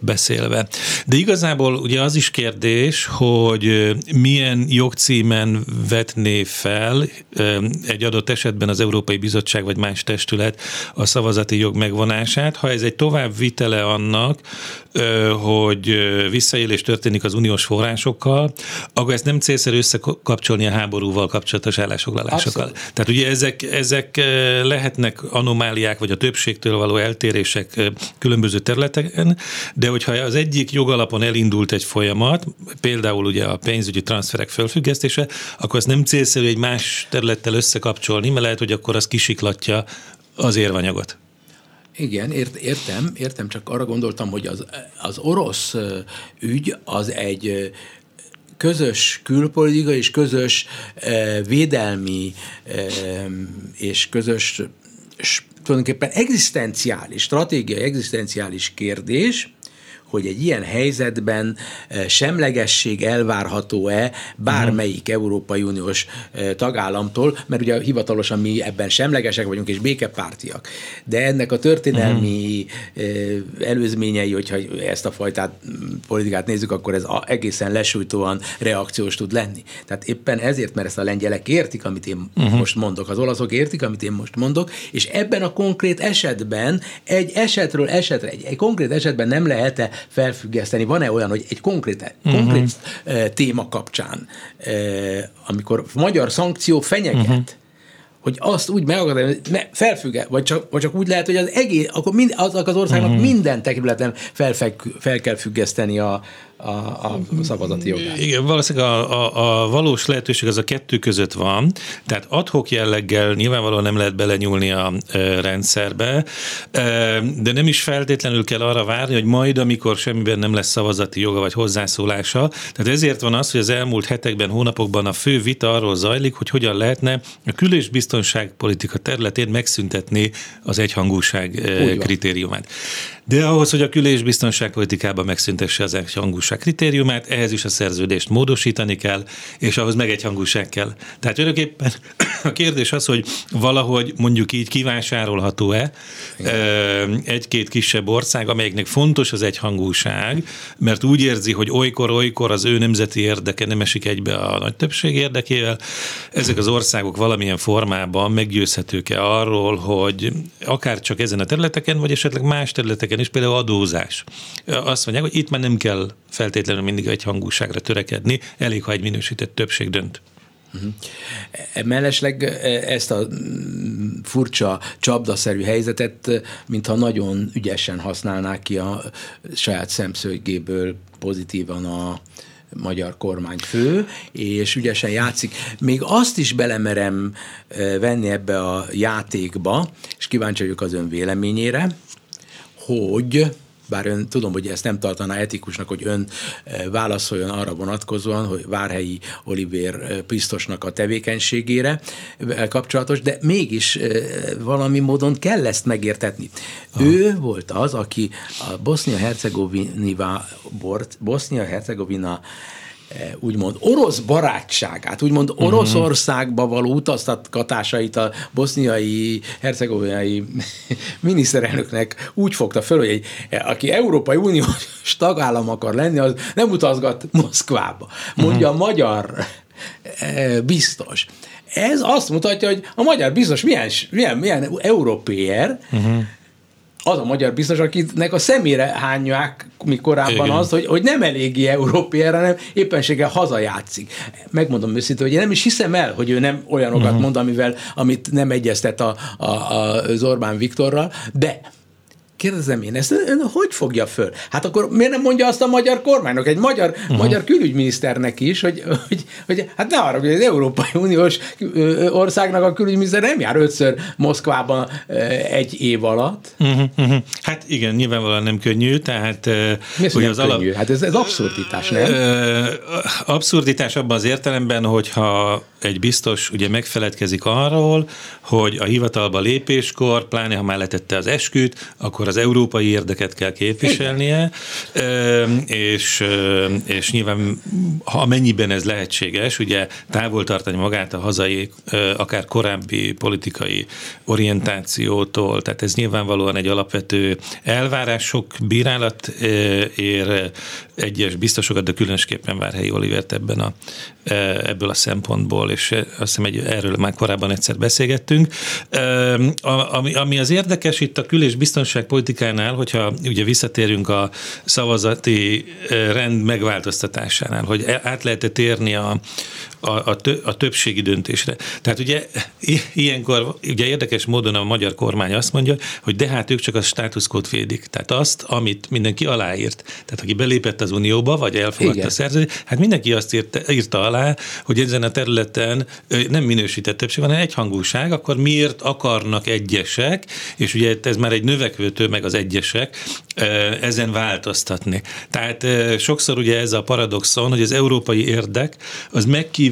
beszélve. De igazából ugye az is kérdés, hogy milyen jogcímen vetné fel egy adott esetben az Európai Bizottság vagy más testület a szavazati jog megvonását. Ha ez egy tovább vitele annak, hogy visszaélés történik az uniós forrásokkal, akkor ezt nem célszerű összekapcsolni a háborúval kapcsolatos állásfoglalásokkal. Abszolút. Tehát ugye ezek, ezek lehetnek anomáliák, vagy a többségtől való eltérések különböző területeken, de hogyha az egyik jogalapon elindult egy folyamat, például ugye a pénzügyi transferek fölfüggesztése, akkor ezt nem célszerű egy más területtel összekapcsolni, mert lehet, hogy akkor az kisiklatja az érvanyagot. Igen, ért, értem, értem, csak arra gondoltam, hogy az, az orosz ügy az egy közös külpolitika és közös védelmi és közös tulajdonképpen egzisztenciális, stratégiai egzisztenciális kérdés, hogy egy ilyen helyzetben eh, semlegesség elvárható-e bármelyik uh-huh. Európai Uniós eh, tagállamtól, mert ugye hivatalosan mi ebben semlegesek vagyunk és békepártiak. De ennek a történelmi uh-huh. előzményei, hogyha ezt a fajtát politikát nézzük, akkor ez egészen lesújtóan reakciós tud lenni. Tehát éppen ezért, mert ezt a lengyelek értik, amit én uh-huh. most mondok, az olaszok értik, amit én most mondok, és ebben a konkrét esetben egy esetről esetre, egy, egy konkrét esetben nem lehet-e felfüggeszteni? Van-e olyan, hogy egy konkrét, uh-huh. konkrét uh, téma kapcsán, uh, amikor magyar szankció fenyeget, uh-huh hogy azt úgy megakadályozni, hogy ne, felfügge, vagy csak, vagy csak úgy lehet, hogy az egész, akkor mind, azok az országnak uh-huh. minden területen fel, fel kell függeszteni a, a, a szavazati jogát. Igen, valószínűleg a, a, a valós lehetőség az a kettő között van, tehát adhok jelleggel nyilvánvalóan nem lehet belenyúlni a e, rendszerbe, e, de nem is feltétlenül kell arra várni, hogy majd, amikor semmiben nem lesz szavazati joga vagy hozzászólása. Tehát ezért van az, hogy az elmúlt hetekben, hónapokban a fő vita arról zajlik, hogy hogyan lehetne a kül- és biztonságpolitika területén megszüntetni az egyhangúság e, kritériumát. De ahhoz, hogy a kül- és biztonságpolitikában megszüntesse az egyhangúság kritériumát, ehhez is a szerződést módosítani kell, és ahhoz meg egyhangúság kell. Tehát tulajdonképpen a kérdés az, hogy valahogy mondjuk így kivásárolható-e egy-két kisebb ország, amelyeknek fontos az egyhangúság, mert úgy érzi, hogy olykor-olykor az ő nemzeti érdeke nem esik egybe a nagy többség érdekével. Ezek az országok valamilyen formában meggyőzhetők-e arról, hogy akár csak ezen a területeken, vagy esetleg más területeken területeken is, például adózás. Azt mondják, hogy itt már nem kell feltétlenül mindig egy hangúságra törekedni, elég, ha egy minősített többség dönt. Uh-huh. Mellesleg ezt a mm, furcsa csapdaszerű helyzetet, mintha nagyon ügyesen használnák ki a saját szemszögéből pozitívan a magyar kormányfő, és ügyesen játszik. Még azt is belemerem venni ebbe a játékba, és kíváncsi vagyok az ön véleményére, hogy bár ön tudom, hogy ezt nem tartaná etikusnak, hogy ön eh, válaszoljon arra vonatkozóan, hogy Várhelyi Olivér eh, biztosnak a tevékenységére eh, kapcsolatos, de mégis valami módon kell ezt megértetni. Aha. Ő volt az, aki a Bosznia-Hercegovina Bosznia-Hercegovina Eh, úgymond orosz barátságát, úgymond uh-huh. Oroszországba való utaztatgatásait a boszniai, hercegovinai [LAUGHS] miniszterelnöknek úgy fogta föl, hogy egy, eh, aki Európai Uniós [LAUGHS] tagállam akar lenni, az nem utazgat Moszkvába. Mondja uh-huh. a magyar eh, biztos. Ez azt mutatja, hogy a magyar biztos milyen, milyen, milyen európér, uh-huh az a magyar biztos, akinek a szemére hányják mi korábban Igen. az, hogy, hogy nem eléggé európai, hanem éppenséggel hazajátszik. Megmondom őszintén, hogy én nem is hiszem el, hogy ő nem olyanokat uh-huh. mond, amivel, amit nem egyeztet a, a, a, az Orbán Viktorral, de Kérdezem én, ezt ön hogy fogja föl? Hát akkor miért nem mondja azt a magyar kormánynak, egy magyar, uh-huh. magyar külügyminiszternek is, hogy, hogy, hogy hát ne arra, hogy az Európai Uniós országnak a külügyminiszter nem jár ötször Moszkvában egy év alatt. Uh-huh, uh-huh. Hát igen, nyilvánvalóan nem könnyű, tehát... Mi hogy az könnyű? Alap... Hát ez, ez abszurditás, nem? Abszurditás abban az értelemben, hogyha egy biztos ugye megfeledkezik arról, hogy a hivatalba lépéskor, pláne ha már letette az esküt, akkor az európai érdeket kell képviselnie, és, és nyilván, ha mennyiben ez lehetséges, ugye távol tartani magát a hazai, akár korábbi politikai orientációtól, tehát ez nyilvánvalóan egy alapvető elvárás, sok bírálat ér egyes biztosokat, de különösképpen Várhelyi Olivert ebben a, ebből a szempontból, és azt hiszem, egy, erről már korábban egyszer beszélgettünk. Ami, ami az érdekes itt a kül- és biztonságpolitikánál, hogyha ugye visszatérünk a szavazati rend megváltoztatásánál, hogy át lehet térni a, a, a, tö, a többségi döntésre. Tehát ugye ilyenkor ugye érdekes módon a magyar kormány azt mondja, hogy de hát ők csak a státuszkót védik. Tehát azt, amit mindenki aláírt. Tehát aki belépett az Unióba, vagy elfogadta Igen. a szerződést, hát mindenki azt írta, írta alá, hogy ezen a területen nem minősített többség, hanem egyhangúság, akkor miért akarnak egyesek, és ugye ez már egy növekvő tömeg az egyesek, ezen változtatni. Tehát sokszor ugye ez a paradoxon, hogy az európai érdek az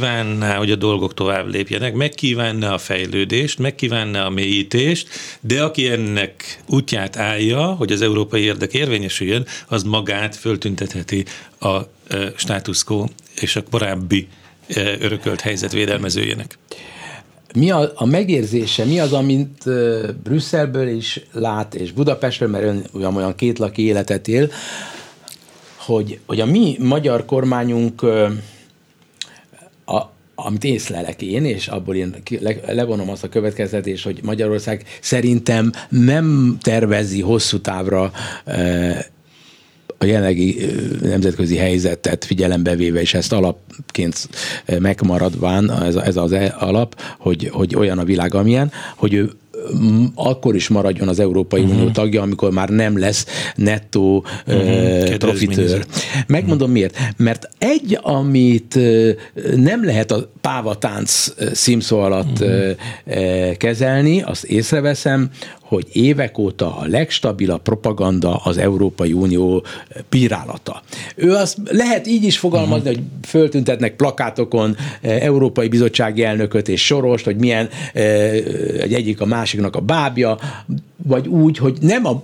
megkívánná, hogy a dolgok tovább lépjenek, megkívánná a fejlődést, megkívánná a mélyítést, de aki ennek útját állja, hogy az európai érdek érvényesüljön, az magát föltüntetheti a status quo és a korábbi örökölt helyzet védelmezőjének. Mi a, a megérzése, mi az, amit Brüsszelből is lát, és Budapestről, mert ön olyan, olyan kétlaki életet él, hogy, hogy a mi magyar kormányunk a, amit észlelek én, és abból én levonom azt a következtetést, hogy Magyarország szerintem nem tervezi hosszú távra a jelenlegi nemzetközi helyzetet figyelembe véve, és ezt alapként megmaradván, ez, ez az e, alap, hogy, hogy olyan a világ, amilyen, hogy ő akkor is maradjon az Európai uh-huh. Unió tagja, amikor már nem lesz nettó uh-huh. profitőr. Megmondom uh-huh. miért. Mert egy, amit nem lehet a pávatánc szímszó alatt uh-huh. kezelni, azt észreveszem, hogy évek óta a legstabilabb propaganda az Európai Unió bírálata. Ő azt lehet így is fogalmazni, uh-huh. hogy föltüntetnek plakátokon Európai Bizottsági elnököt és Sorost, hogy milyen egy egyik a másiknak a bábja, vagy úgy, hogy nem a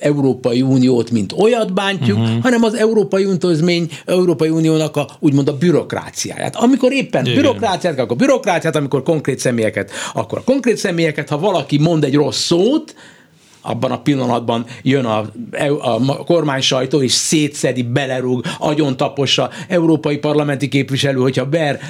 Európai Uniót, mint olyat bántjuk, uh-huh. hanem az Európai Intézmény, Európai Uniónak a úgymond a bürokráciáját. Amikor éppen Igen. bürokráciát, akkor bürokráciát, amikor konkrét személyeket, akkor a konkrét személyeket, ha valaki mond egy rossz szót, abban a pillanatban jön a, a kormány sajtó, és szétszedi, belerúg, agyon tapossa európai parlamenti képviselő, hogyha ber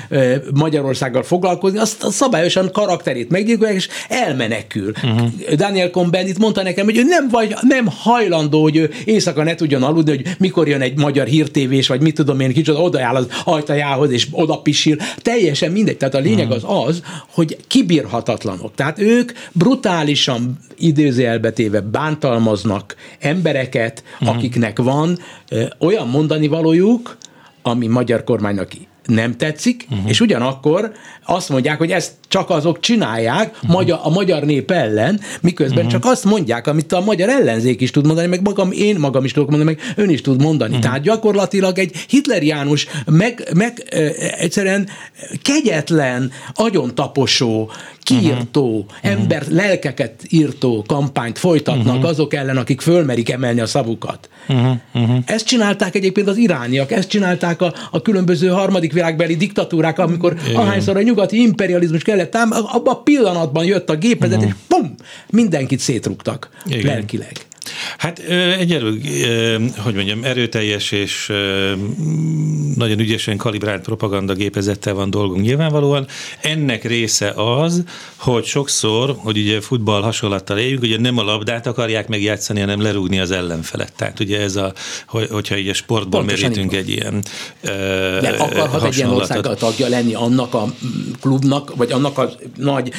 Magyarországgal foglalkozni, azt szabályosan karakterét meggyilkolják, és elmenekül. Uh-huh. Daniel Cohn-Bendit mondta nekem, hogy ő nem, vagy, nem hajlandó, hogy ő éjszaka ne tudjon aludni, hogy mikor jön egy magyar hírtévés, vagy mit tudom én, kicsit odaáll az ajtajához, és oda pisil. Teljesen mindegy. Tehát a lényeg uh-huh. az az, hogy kibírhatatlanok. Tehát ők brutálisan idézőjelbe téve bántalmaznak embereket, uh-huh. akiknek van ö, olyan mondani valójuk, ami magyar kormánynak nem tetszik, uh-huh. és ugyanakkor azt mondják, hogy ezt csak azok csinálják uh-huh. magyar, a magyar nép ellen, miközben uh-huh. csak azt mondják, amit a magyar ellenzék is tud mondani, meg magam, én magam is tudok mondani, meg ön is tud mondani. Uh-huh. Tehát gyakorlatilag egy Hitler János meg, meg e, egyszerűen kegyetlen, agyontaposó, kiírtó, uh-huh. ember lelkeket írtó kampányt folytatnak uh-huh. azok ellen, akik fölmerik emelni a szavukat. Uh-huh. Uh-huh. Ezt csinálták egyébként az irániak, ezt csinálták a, a különböző harmadik világbeli diktatúrák, amikor Igen. ahányszor a nyugati imperializmus kellett ám, abban a pillanatban jött a gépezet, uh-huh. és pum, mindenkit szétrugtak Igen. lelkileg. Hát egyelőre, hogy mondjam, erőteljes és nagyon ügyesen kalibrált propagandagépezettel van dolgunk nyilvánvalóan. Ennek része az, hogy sokszor, hogy ugye futball hasonlattal éljünk, ugye nem a labdát akarják megjátszani, hanem lerúgni az ellenfelet. Tehát ugye ez a, hogyha így a sportból Pontosan merítünk egy ilyen De akarhat egy ilyen ország a tagja lenni annak a klubnak, vagy annak a nagy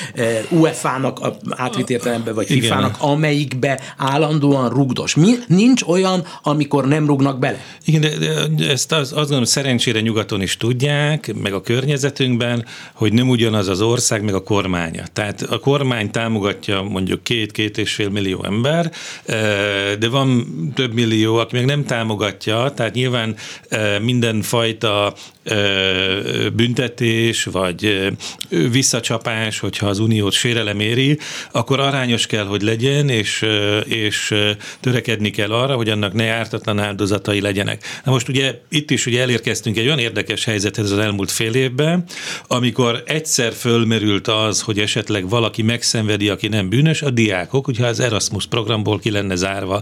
UEFA-nak átvitt értelemben, vagy FIFA-nak, amelyikbe állandóan rugdos. Mi, nincs olyan, amikor nem rugnak bele. Igen, de, de ezt az, azt gondolom, szerencsére nyugaton is tudják, meg a környezetünkben, hogy nem ugyanaz az ország, meg a kormánya. Tehát a kormány támogatja mondjuk két-két és fél millió ember, de van több millió, aki még nem támogatja, tehát nyilván mindenfajta büntetés, vagy visszacsapás, hogyha az uniót sérelem éri, akkor arányos kell, hogy legyen, és, és törekedni kell arra, hogy annak ne ártatlan áldozatai legyenek. Na most ugye itt is ugye elérkeztünk egy olyan érdekes helyzethez az elmúlt fél évben, amikor egyszer fölmerült az, hogy esetleg valaki megszenvedi, aki nem bűnös, a diákok, hogyha az Erasmus programból ki lenne zárva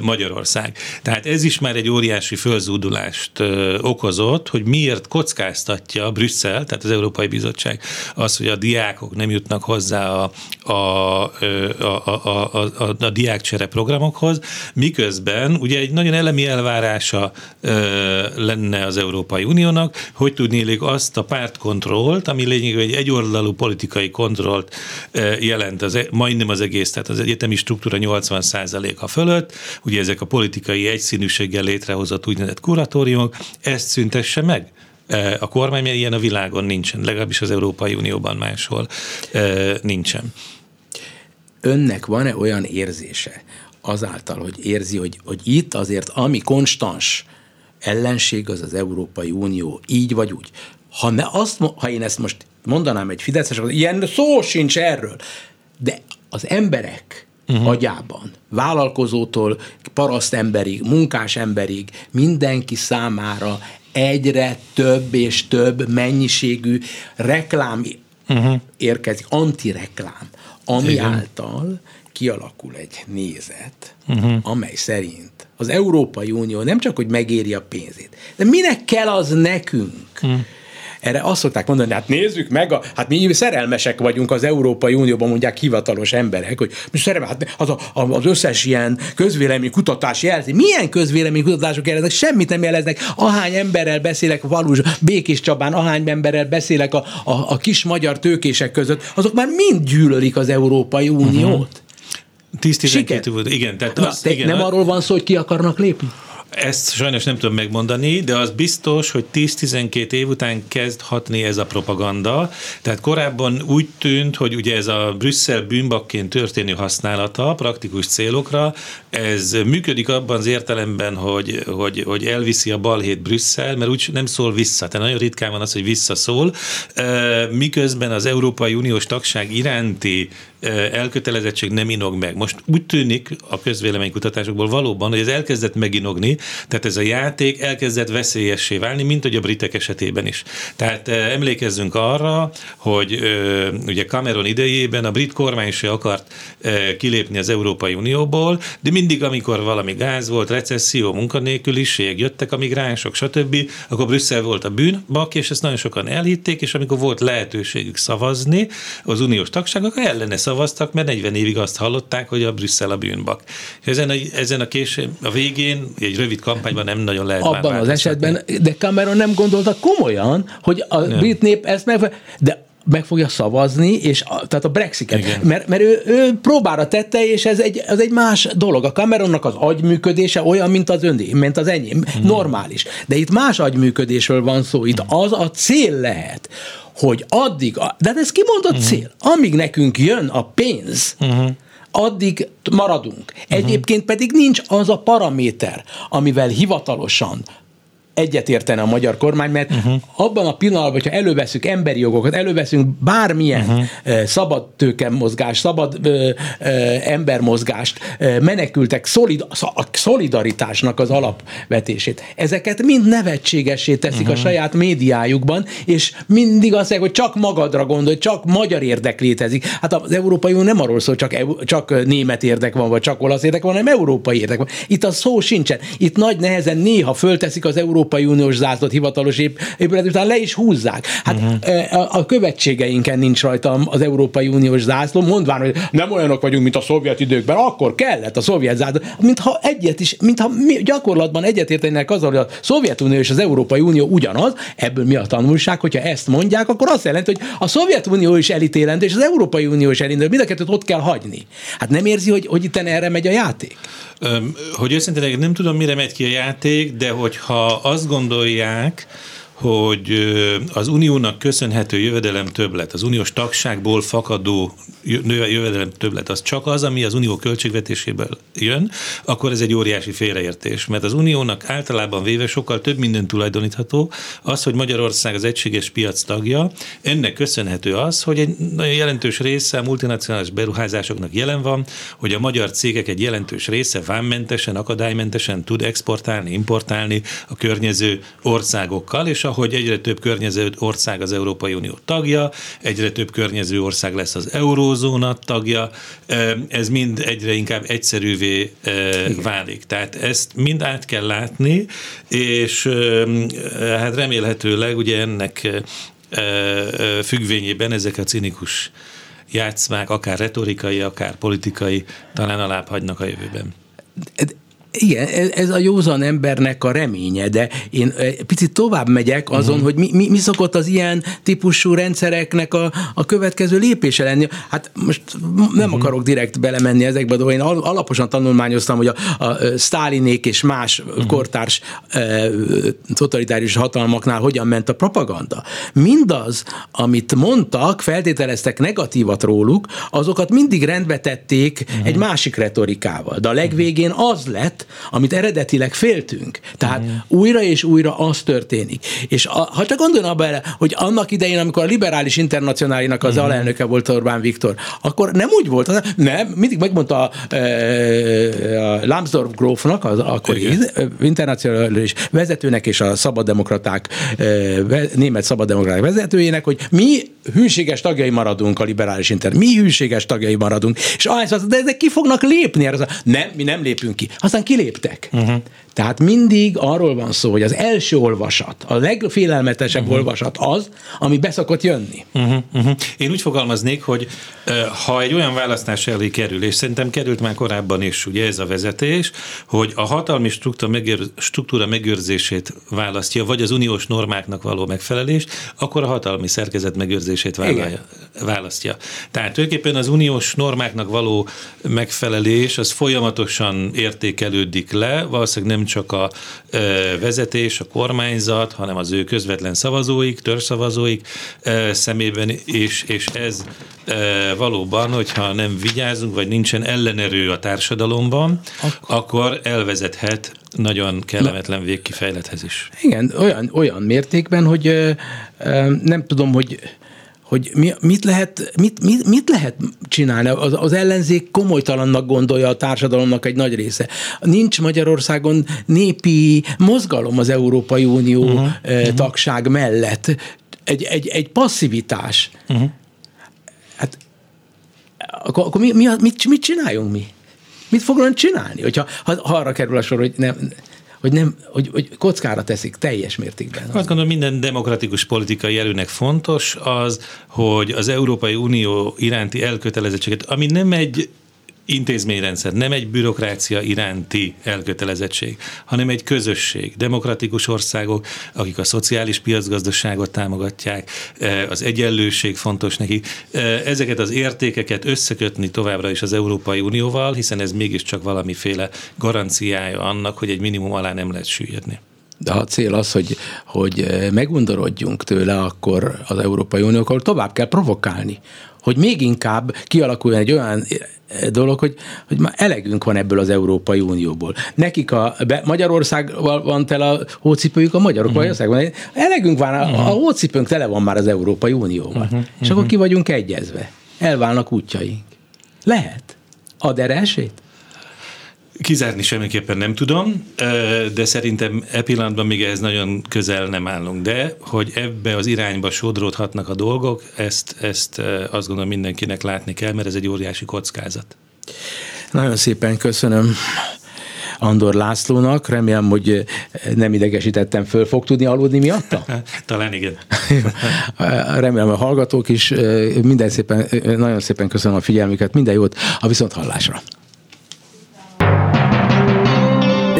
Magyarország. Tehát ez is már egy óriási fölzúdulást okozott, hogy miért kockáztatja Brüsszel, tehát az Európai Bizottság az, hogy a diákok nem jutnak hozzá a, a, a, a, a, a, a diákcsere programokhoz, miközben ugye egy nagyon elemi elvárása ö, lenne az Európai Uniónak, hogy tudnélik azt a pártkontrollt, ami lényegében egy egyoldalú politikai kontrollt ö, jelent, az, e, majdnem az egész, tehát az egyetemi struktúra 80%-a fölött, ugye ezek a politikai egyszínűséggel létrehozott úgynevezett kuratóriumok, ezt szüntesse meg? A kormány, mert ilyen a világon nincsen, legalábbis az Európai Unióban máshol nincsen. Önnek van-e olyan érzése azáltal, hogy érzi, hogy, hogy itt azért ami konstans ellenség az az Európai Unió, így vagy úgy. Ha, ne azt, ha én ezt most mondanám egy Fideszes, ilyen szó sincs erről, de az emberek uh-huh. agyában, vállalkozótól parasztemberig, munkás emberig, mindenki számára egyre több és több mennyiségű reklám uh-huh. érkezik, antireklám, ami Igen. által kialakul egy nézet, uh-huh. amely szerint az Európai Unió nem csak, hogy megéri a pénzét, de minek kell az nekünk? Uh-huh erre azt szokták mondani, hát nézzük meg, a, hát mi szerelmesek vagyunk az Európai Unióban, mondják hivatalos emberek, hogy mi szerelme, hát az, a, az összes ilyen közvélemény kutatás jelzi. Milyen közvélemény kutatások jeleznek? Semmit nem jeleznek. Ahány emberrel beszélek valós Békés Csabán, ahány emberrel beszélek a, a, a kis magyar tőkések között, azok már mind gyűlölik az Európai Uniót. Uh-huh. 10-12 volt, igen. Tehát az, Na, igen, nem arról van szó, hogy ki akarnak lépni? Ezt sajnos nem tudom megmondani, de az biztos, hogy 10-12 év után kezd hatni ez a propaganda. Tehát korábban úgy tűnt, hogy ugye ez a Brüsszel bűnbakként történő használata praktikus célokra, ez működik abban az értelemben, hogy, hogy, hogy elviszi a balhét Brüsszel, mert úgy nem szól vissza. Tehát nagyon ritkán van az, hogy visszaszól, miközben az Európai Uniós tagság iránti elkötelezettség nem inog meg. Most úgy tűnik a közvéleménykutatásokból valóban, hogy ez elkezdett meginogni, tehát ez a játék elkezdett veszélyessé válni, mint hogy a britek esetében is. Tehát emlékezzünk arra, hogy ugye Cameron idejében a brit kormány se akart kilépni az Európai Unióból, de mindig, amikor valami gáz volt, recesszió, munkanélküliség, jöttek a migránsok, stb., akkor Brüsszel volt a bűnbak, és ezt nagyon sokan elhitték, és amikor volt lehetőségük szavazni az uniós tagságok, ellene szavaztak, mert 40 évig azt hallották, hogy a Brüsszel a bűnbak. Ezen a, ezen a késő, a végén, egy rövid kampányban nem nagyon lehet Abban már az esetben, de Cameron nem gondolta komolyan, hogy a nem. brit nép ezt meg... De meg fogja szavazni, és a, tehát a Brexitet. Mert, mert ő, ő próbára tette, és ez egy, ez egy más dolog. A Cameronnak az agyműködése olyan, mint az öndé, mint az enyém. Hmm. Normális. De itt más agyműködésről van szó. Itt az a cél lehet, hogy addig, de ez kimondott uh-huh. cél, amíg nekünk jön a pénz, uh-huh addig maradunk. Egyébként pedig nincs az a paraméter, amivel hivatalosan egyetértene a magyar kormány, mert uh-huh. abban a pillanatban, hogyha előveszünk emberi jogokat, előveszünk bármilyen uh-huh. szabad tőkemozgást, szabad ö, ö, embermozgást, menekültek szolid, a szolidaritásnak az alapvetését. Ezeket mind nevetségessé teszik uh-huh. a saját médiájukban, és mindig azt mondják, hogy csak magadra gondolj, csak magyar érdek létezik. Hát az Európai Unió nem arról szól, csak, csak német érdek van, vagy csak olasz érdek van, hanem európai érdek van. Itt a szó sincsen. Itt nagy nehezen néha fölteszik az Európai Európai Uniós zászlót hivatalos épület után le is húzzák. Hát uh-huh. a, a követségeinken nincs rajta az Európai Uniós zászló, mondván, hogy nem olyanok vagyunk, mint a szovjet időkben, akkor kellett a szovjet zászló, mintha egyet is, mintha mi gyakorlatban egyetértenek azzal, hogy a Szovjetunió és az Európai Unió ugyanaz, ebből mi a tanulság, hogyha ezt mondják, akkor azt jelenti, hogy a Szovjetunió is elítélendő, és az Európai Unió is elítélendő, mind a kettőt ott kell hagyni. Hát nem érzi, hogy, hogy itt erre megy a játék? Hogy őszintén nem tudom, mire megy ki a játék, de hogyha azt gondolják, hogy az uniónak köszönhető jövedelem többlet, az uniós tagságból fakadó jövedelem többlet, az csak az, ami az unió költségvetéséből jön, akkor ez egy óriási félreértés, mert az uniónak általában véve sokkal több minden tulajdonítható. Az, hogy Magyarország az egységes piac tagja, ennek köszönhető az, hogy egy nagyon jelentős része a multinacionális beruházásoknak jelen van, hogy a magyar cégek egy jelentős része vámmentesen, akadálymentesen tud exportálni, importálni a környező országokkal, és ahogy egyre több környező ország az Európai Unió tagja, egyre több környező ország lesz az eurózóna tagja, ez mind egyre inkább egyszerűvé válik. Tehát ezt mind át kell látni, és hát remélhetőleg ugye ennek függvényében ezek a cinikus játszmák, akár retorikai, akár politikai, talán alább hagynak a jövőben. Igen, ez a józan embernek a reménye, de én picit tovább megyek azon, uh-huh. hogy mi, mi, mi szokott az ilyen típusú rendszereknek a, a következő lépése lenni. Hát most nem uh-huh. akarok direkt belemenni ezekbe, de én alaposan tanulmányoztam, hogy a, a Stálinék és más uh-huh. kortárs e, totalitárius hatalmaknál hogyan ment a propaganda. Mindaz, amit mondtak, feltételeztek negatívat róluk, azokat mindig rendbe tették uh-huh. egy másik retorikával. De a legvégén az lett, amit eredetileg féltünk. Tehát mm. újra és újra az történik. És a, ha csak gondolna bele, hogy annak idején, amikor a liberális internacionálinak az mm. alelnöke volt Orbán Viktor, akkor nem úgy volt, nem, mindig megmondta a, a Lambsdorff grófnak, az akkori internacionális vezetőnek és a szabaddemokraták, német szabaddemokraták vezetőjének, hogy mi hűséges tagjai maradunk a liberális inter, mi hűséges tagjai maradunk, és azt de ezek ki fognak lépni? Nem, mi nem lépünk ki. Aztán kiléptek. Uh-huh. Tehát mindig arról van szó, hogy az első olvasat, a legfélelmetesebb uh-huh. olvasat az, ami beszokott jönni. Uh-huh. Uh-huh. Én úgy fogalmaznék, hogy ha egy olyan választás elé kerül, és szerintem került már korábban is ugye ez a vezetés, hogy a hatalmi struktúra, megőr, struktúra megőrzését választja, vagy az uniós normáknak való megfelelés, akkor a hatalmi szerkezet megőrzését vállalja, választja. Tehát tulajdonképpen az uniós normáknak való megfelelés az folyamatosan értékelődik le, valószínűleg nem csak a vezetés, a kormányzat, hanem az ő közvetlen szavazóik, törzszavazóik szemében is, és ez valóban, hogyha nem vigyázunk, vagy nincsen ellenerő a társadalomban, akkor, akkor elvezethet nagyon kellemetlen végkifejlethez is. Igen, olyan, olyan mértékben, hogy nem tudom, hogy hogy mi, mit, lehet, mit, mit, mit lehet csinálni. Az, az ellenzék komolytalannak gondolja a társadalomnak egy nagy része. Nincs Magyarországon népi mozgalom az Európai Unió uh-huh, uh-huh. tagság mellett. Egy, egy, egy passzivitás. Uh-huh. Hát akkor, akkor mi, mi, mit, mit csináljunk mi? Mit fognak csinálni, hogyha ha, ha arra kerül a sor, hogy nem, hogy, nem, hogy, hogy kockára teszik teljes mértékben. Azt gondolom, minden demokratikus politikai erőnek fontos az, hogy az Európai Unió iránti elkötelezettséget, ami nem egy intézményrendszer, nem egy bürokrácia iránti elkötelezettség, hanem egy közösség, demokratikus országok, akik a szociális piacgazdaságot támogatják, az egyenlőség fontos neki. Ezeket az értékeket összekötni továbbra is az Európai Unióval, hiszen ez mégiscsak valamiféle garanciája annak, hogy egy minimum alá nem lehet süllyedni. De ha a cél az, hogy, hogy megundorodjunk tőle, akkor az Európai Uniókkal tovább kell provokálni, hogy még inkább kialakuljon egy olyan dolog, hogy, hogy már elegünk van ebből az Európai Unióból. Nekik a be, Magyarország van tele a hócipőjük, a magyarok uh-huh. Magyarországban. Elegünk van, uh-huh. a, hócipőnk tele van már az Európai Unióval. Uh-huh. És akkor ki vagyunk egyezve. Elválnak útjaink. Lehet. Ad erre esélyt? Kizárni semmiképpen nem tudom, de szerintem e pillanatban még ehhez nagyon közel nem állunk. De hogy ebbe az irányba sodródhatnak a dolgok, ezt, ezt azt gondolom mindenkinek látni kell, mert ez egy óriási kockázat. Nagyon szépen köszönöm Andor Lászlónak. Remélem, hogy nem idegesítettem föl. Fog tudni aludni miatta? [LAUGHS] Talán igen. Remélem a hallgatók is. Minden szépen, nagyon szépen köszönöm a figyelmüket. Minden jót a viszont hallásra.